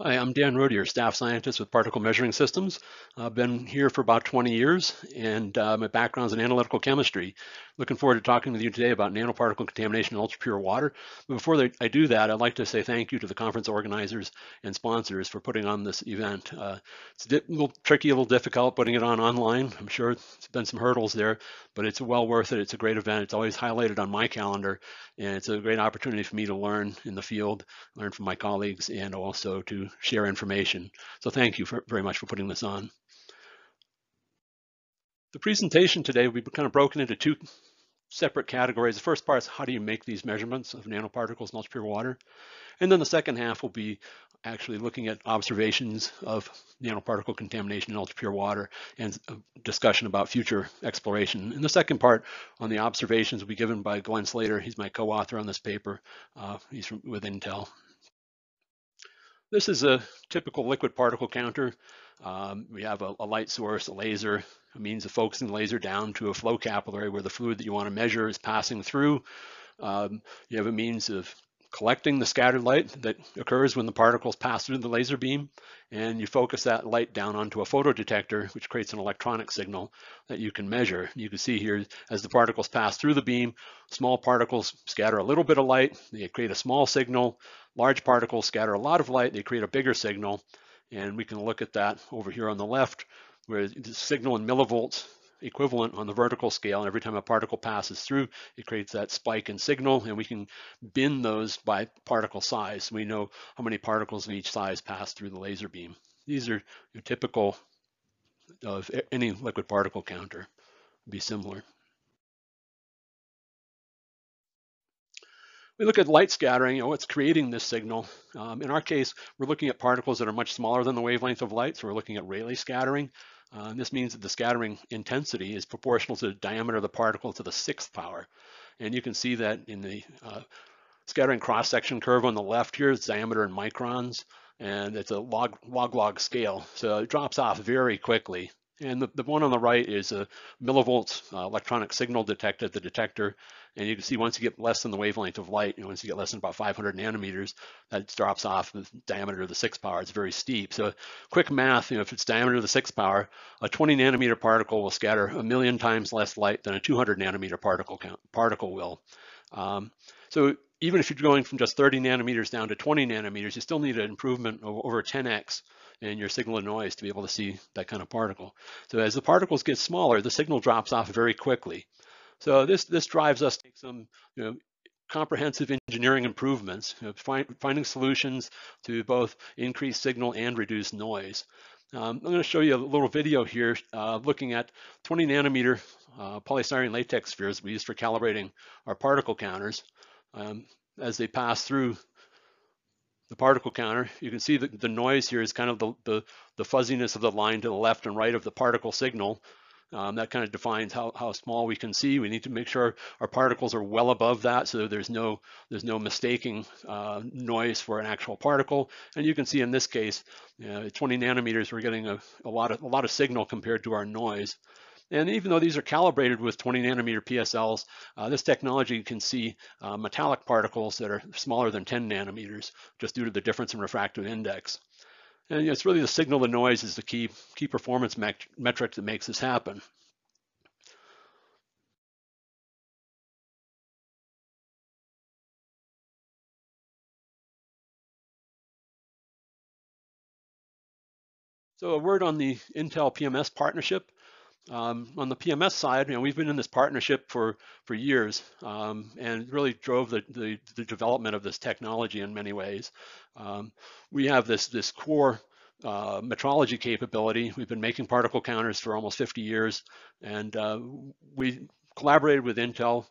Hi, I'm Dan Rodier, staff scientist with Particle Measuring Systems. I've been here for about 20 years and uh, my background is in analytical chemistry. Looking forward to talking with you today about nanoparticle contamination in ultra-pure water. But before I do that, I'd like to say thank you to the conference organizers and sponsors for putting on this event. Uh, it's a little tricky, a little difficult putting it on online. I'm sure there's been some hurdles there, but it's well worth it. It's a great event. It's always highlighted on my calendar and it's a great opportunity for me to learn in the field, learn from my colleagues, and also to share information. So thank you for, very much for putting this on. The presentation today will be kind of broken into two separate categories. The first part is how do you make these measurements of nanoparticles in ultra-pure water? And then the second half will be actually looking at observations of nanoparticle contamination in ultra-pure water and discussion about future exploration. And the second part on the observations will be given by Glen Slayter. He's my co-author on this paper. Uh, he's from, with Intel. This is a typical liquid particle counter. Um, we have a, a, light source, a laser, a means of focusing the laser down to a flow capillary where the fluid that you want to measure is passing through. Um, you have a means of collecting the scattered light that occurs when the particles pass through the laser beam, and you focus that light down onto a photodetector, which creates an electronic signal that you can measure. You can see here, as the particles pass through the beam, small particles scatter a little bit of light, they create a small signal. Large particles scatter a lot of light, they create a bigger signal, and we can look at that over here on the left, where the signal in millivolts equivalent on the vertical scale. And every time a particle passes through, it creates that spike in signal, and we can bin those by particle size. We know how many particles of each size pass through the laser beam. These are typical of any liquid particle counter, be similar. We look at light scattering, you know, what's creating this signal. Um, in our case, we're looking at particles that are much smaller than the wavelength of light, so we're looking at Rayleigh scattering. Uh, this means that the scattering intensity is proportional to the diameter of the particle to the sixth power. And you can see that in the uh, scattering cross-section curve on the left here, it's diameter in microns, and it's a log, log log scale. So it drops off very quickly. And the, the one on the right is a millivolts uh, electronic signal detected the detector. And you can see once you get less than the wavelength of light, you know, once you get less than about 500 nanometers, that drops off the diameter of the sixth power. It's very steep. So quick math, you know, if it's diameter of the sixth power, a 20 nanometer particle will scatter a million times less light than a 200 nanometer particle count, particle will. Um, so even if you're going from just 30 nanometers down to 20 nanometers, you still need an improvement of over 10x in your signal to noise to be able to see that kind of particle. So as the particles get smaller, the signal drops off very quickly. So this this drives us to some you know, comprehensive engineering improvements, you know, find, finding solutions to both increase signal and reduce noise. Um, I'm going to show you a little video here uh, looking at 20 nanometer uh, polystyrene latex spheres we use for calibrating our particle counters. Um, as they pass through the particle counter, you can see that the noise here is kind of the, the, the, fuzziness of the line to the left and right of the particle signal. Um, that kind of defines how, how small we can see. We need to make sure our particles are well above that so there's no there's no mistaking uh, noise for an actual particle. And you can see in this case, you know, 20 nanometers, we're getting a, a, lot of, a lot of signal compared to our noise. And even though these are calibrated with 20 nanometer PSLs, uh, this technology can see uh, metallic particles that are smaller than 10 nanometers, just due to the difference in refractive index. And it's really the signal to noise is the key, key performance metric that makes this happen. So a word on the Intel PMS partnership. Um, on the PMS side, you know, we've been in this partnership for for years, um, and really drove the, the, the development of this technology in many ways. Um, we have this this core uh, metrology capability. We've been making particle counters for almost 50 years, and uh, we collaborated with Intel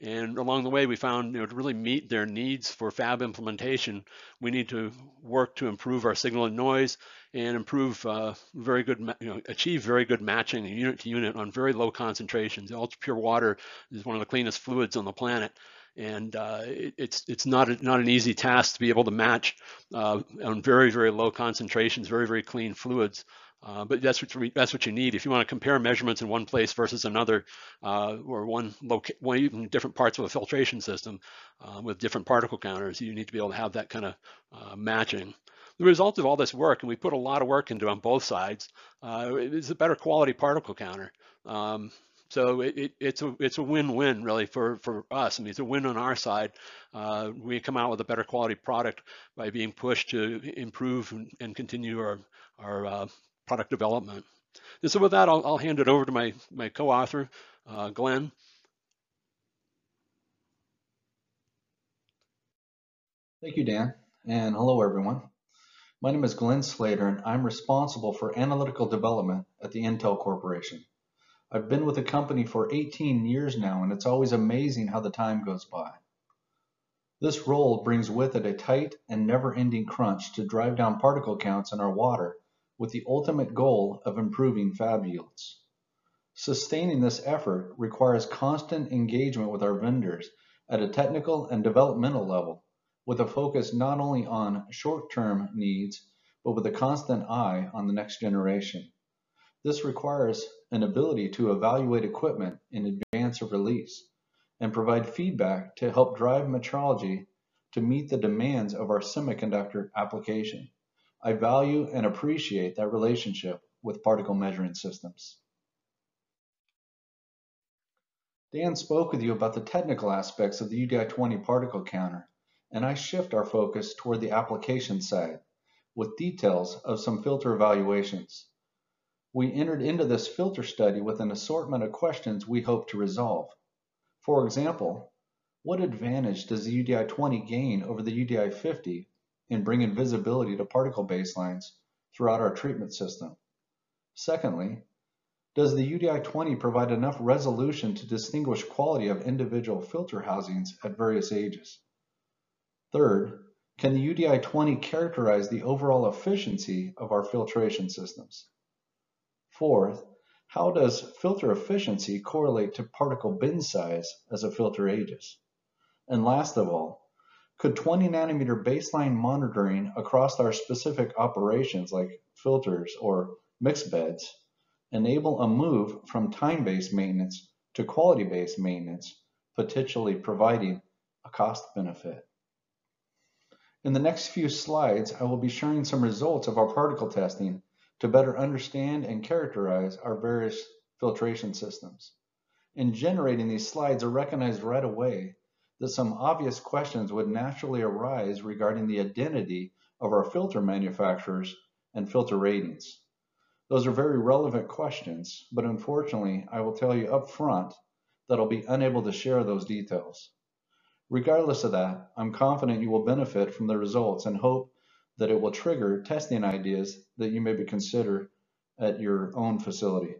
and along the way, we found, you know, to really meet their needs for fab implementation, we need to work to improve our signal and noise and improve uh, very good, you know, achieve very good matching unit to unit on very low concentrations. Ultra pure water is one of the cleanest fluids on the planet. And uh, it, it's it's not a, not an easy task to be able to match uh, on very very low concentrations, very very clean fluids. Uh, but that's what that's what you need if you want to compare measurements in one place versus another, uh, or one well, even different parts of a filtration system uh, with different particle counters. You need to be able to have that kind of uh, matching. The result of all this work, and we put a lot of work into on both sides, uh, is a better quality particle counter. Um, so it, it, it's a it's a win-win really for for us. I mean, it's a win on our side. Uh, we come out with a better quality product by being pushed to improve and, and continue our our uh, product development. And so with that, I'll, I'll hand it over to my my co-author, uh, Glen. Thank you, Dan, and hello everyone. My name is Glen Slayter, and I'm responsible for analytical development at the Intel Corporation. I've been with the company for 18 years now, and it's always amazing how the time goes by. This role brings with it a tight and never-ending crunch to drive down particle counts in our water with the ultimate goal of improving fab yields. Sustaining this effort requires constant engagement with our vendors at a technical and developmental level, with a focus not only on short-term needs, but with a constant eye on the next generation. This requires an ability to evaluate equipment in advance of release and provide feedback to help drive metrology to meet the demands of our semiconductor application. I value and appreciate that relationship with particle measuring systems. Dan spoke with you about the technical aspects of the UDI-20 particle counter, and I shift our focus toward the application side with details of some filter evaluations. We entered into this filter study with an assortment of questions we hope to resolve. For example, what advantage does the UDI-20 gain over the UDI-50 in bringing visibility to particle baselines throughout our treatment system? Secondly, does the UDI-20 provide enough resolution to distinguish quality of individual filter housings at various ages? Third, can the UDI-20 characterize the overall efficiency of our filtration systems? Fourth, how does filter efficiency correlate to particle bin size as a filter ages? And last of all, could 20 nanometer baseline monitoring across our specific operations like filters or mix beds enable a move from time-based maintenance to quality-based maintenance, potentially providing a cost benefit? In the next few slides, I will be sharing some results of our particle testing to better understand and characterize our various filtration systems. In generating these slides, I recognized right away that some obvious questions would naturally arise regarding the identity of our filter manufacturers and filter ratings. Those are very relevant questions, but unfortunately, I will tell you up front that I'll be unable to share those details. Regardless of that, I'm confident you will benefit from the results and hope that it will trigger testing ideas that you may consider at your own facility.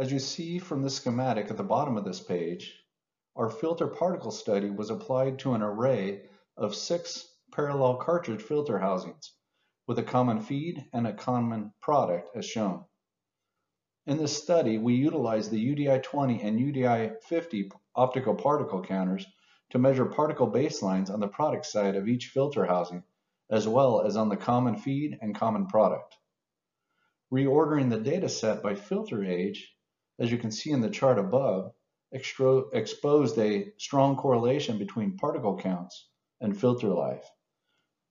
As you see from the schematic at the bottom of this page, our filter particle study was applied to an array of six parallel cartridge filter housings with a common feed and a common product as shown. In this study, we utilized the UDI-20 and UDI-50 optical particle counters to measure particle baselines on the product side of each filter housing, as well as on the common feed and common product. Reordering the data set by filter age, as you can see in the chart above, exposed a strong correlation between particle counts and filter life.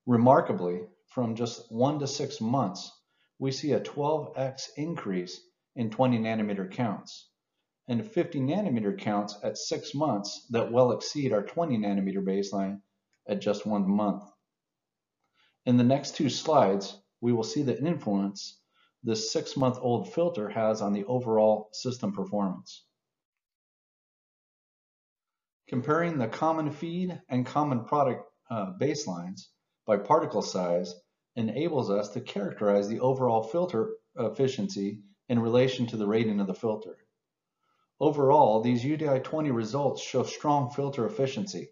Remarkably, from just one to six months, we see a 12x increase in 20 nanometer counts and 50 nanometer counts at six months that well exceed our 20 nanometer baseline at just one month. In the next two slides, we will see the influence this six month old filter has on the overall system performance. Comparing the common feed and common product uh, baselines by particle size enables us to characterize the overall filter efficiency in relation to the rating of the filter. Overall, these UDI-20 results show strong filter efficiency,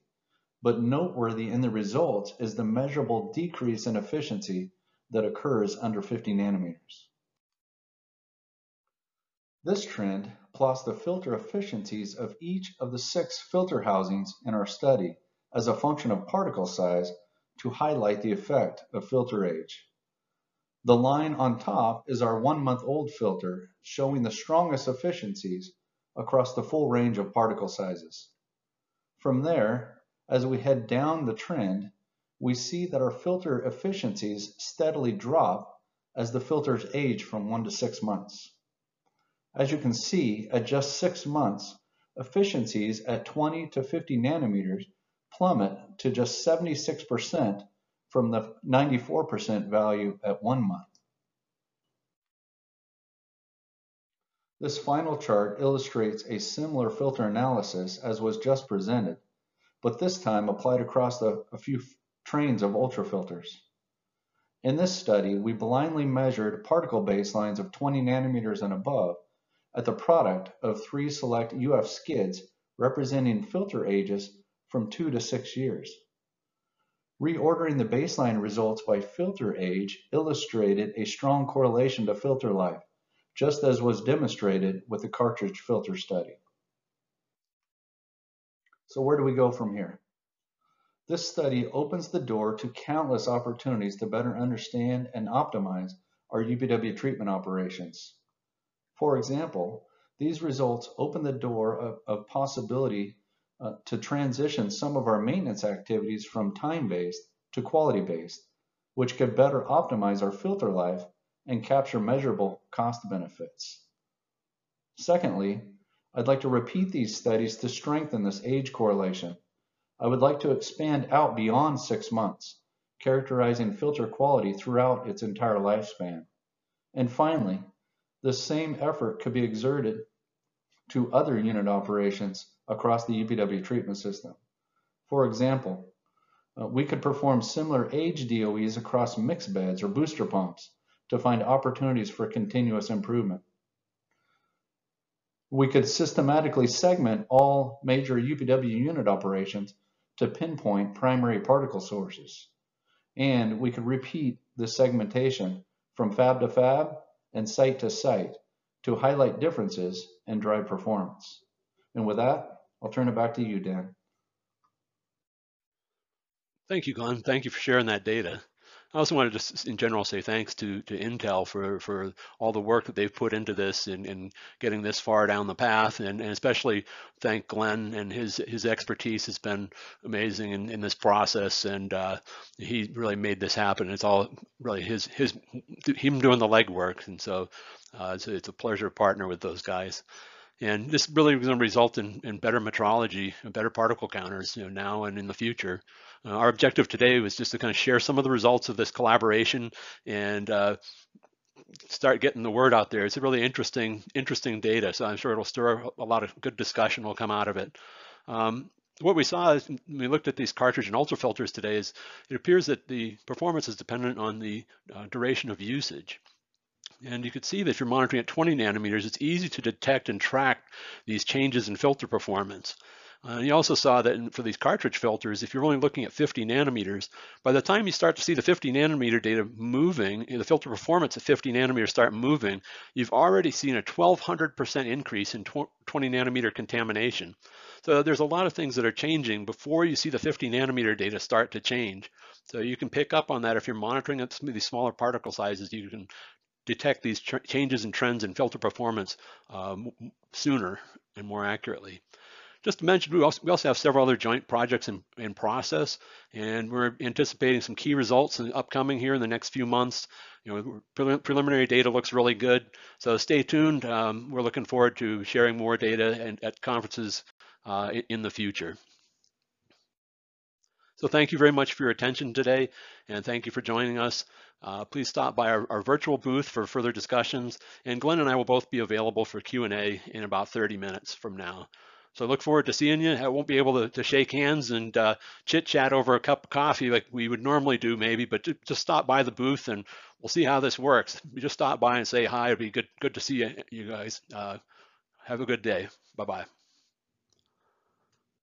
but noteworthy in the results is the measurable decrease in efficiency that occurs under 50 nanometers. This trend plots the filter efficiencies of each of the six filter housings in our study as a function of particle size to highlight the effect of filter age. The line on top is our one-month-old filter showing the strongest efficiencies across the full range of particle sizes. From there, as we head down the trend, we see that our filter efficiencies steadily drop as the filters age from one to six months. As you can see, at just six months, efficiencies at 20 to 50 nanometers plummet to just 76% from the 94% value at one month. This final chart illustrates a similar filter analysis as was just presented, but this time applied across a, a few trains of ultrafilters. In this study, we blindly measured particle baselines of 20 nanometers and above at the product of three select UF skids representing filter ages from two to six years. Reordering the baseline results by filter age illustrated a strong correlation to filter life, just as was demonstrated with the cartridge filter study. So where do we go from here? This study opens the door to countless opportunities to better understand and optimize our UPW treatment operations. For example, these results open the door of, of possibility uh, to transition some of our maintenance activities from time-based to quality-based, which could better optimize our filter life and capture measurable cost benefits. Secondly, I'd like to repeat these studies to strengthen this age correlation. I would like to expand out beyond six months, characterizing filter quality throughout its entire lifespan. And finally, the same effort could be exerted to other unit operations across the UPW treatment system. For example, uh, we could perform similar age DOEs across mix beds or booster pumps to find opportunities for continuous improvement. We could systematically segment all major UPW unit operations to pinpoint primary particle sources. And we could repeat this segmentation from fab to fab and site to site to highlight differences and drive performance. And with that, I'll turn it back to you, Dan. Thank you, Glen. Thank you for sharing that data. I also wanted to in general say thanks to, to Intel for, for all the work that they've put into this and, and getting this far down the path and, and especially thank Glen and his his expertise has been amazing in, in this process and uh, he really made this happen. It's all really his his him doing the legwork and so uh, it's, it's a pleasure to partner with those guys. And this really is going to result in, in better metrology and better particle counters you know, now and in the future. Uh, our objective today was just to kind of share some of the results of this collaboration and uh, start getting the word out there. It's a really interesting, interesting data. So I'm sure it'll stir a lot of good discussion will come out of it. Um, what we saw is we looked at these cartridge and ultrafilters today is it appears that the performance is dependent on the uh, duration of usage. And you can see that if you're monitoring at 20 nanometers, it's easy to detect and track these changes in filter performance. Uh, you also saw that in, for these cartridge filters, if you're only looking at 50 nanometers, by the time you start to see the 50 nanometer data moving, the filter performance at 50 nanometers start moving, you've already seen a 1200% increase in 20 nanometer contamination. So there's a lot of things that are changing before you see the 50 nanometer data start to change. So you can pick up on that if you're monitoring at these smaller particle sizes, you can detect these changes in trends in filter performance um, sooner and more accurately. Just to mention, we also, we also have several other joint projects in, in process, and we're anticipating some key results in upcoming here in the next few months. You know, prelim preliminary data looks really good, so stay tuned. Um, we're looking forward to sharing more data and, at conferences uh, in the future. So thank you very much for your attention today, and thank you for joining us. Uh, please stop by our, our, virtual booth for further discussions, and Glen and I will both be available for Q&A in about 30 minutes from now. So I look forward to seeing you. I won't be able to, to shake hands and uh, chit chat over a cup of coffee like we would normally do maybe, but just stop by the booth and we'll see how this works. Just stop by and say hi. It'd be good, good to see you, you guys. Uh, have a good day. Bye-bye.